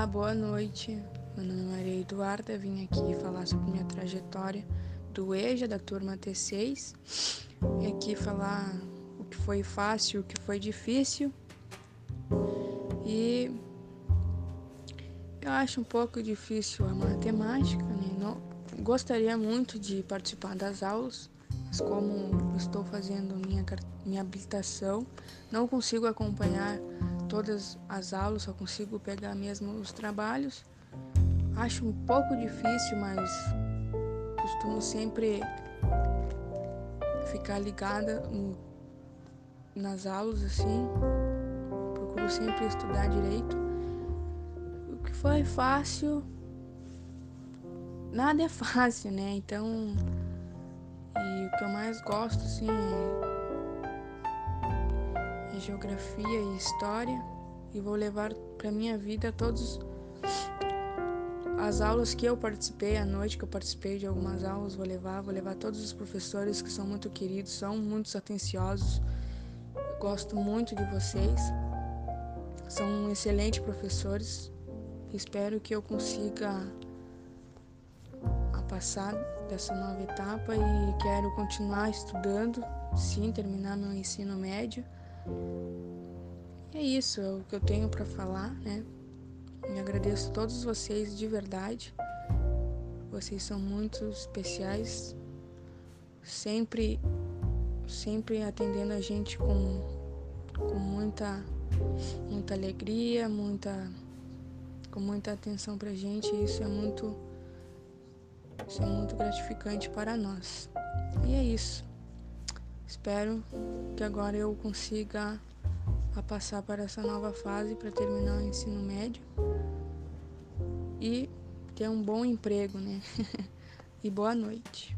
Olá, boa noite. Meu nome é Maria Eduarda, vim aqui falar sobre minha trajetória do EJA, da turma T6. E aqui falar o que foi fácil, o que foi difícil. E eu acho um pouco difícil a matemática, né? Não, gostaria muito de participar das aulas, mas como estou fazendo minha, minha habilitação, não consigo acompanhar todas as aulas, só consigo pegar mesmo os trabalhos. Acho um pouco difícil, mas costumo sempre ficar ligada no, nas aulas assim. Procuro sempre estudar direito. O que foi fácil, nada é fácil, né? Então, e o que eu mais gosto assim é geografia e história e vou levar para minha vida todos as aulas que eu participei à noite que eu participei de algumas aulas vou levar vou levar todos os professores que são muito queridos são muito atenciosos. Gosto muito de vocês. São excelentes professores. Espero que eu consiga passar dessa nova etapa e quero continuar estudando sim terminar meu ensino médio e é isso, é o que eu tenho para falar, né? E agradeço a todos vocês de verdade. Vocês são muito especiais, sempre sempre atendendo a gente com, com muita muita alegria, muita com muita atenção pra gente, isso é muito isso é muito gratificante para nós. E é isso. Espero que agora eu consiga a passar para essa nova fase para terminar o ensino médio e ter um bom emprego, né? e boa noite.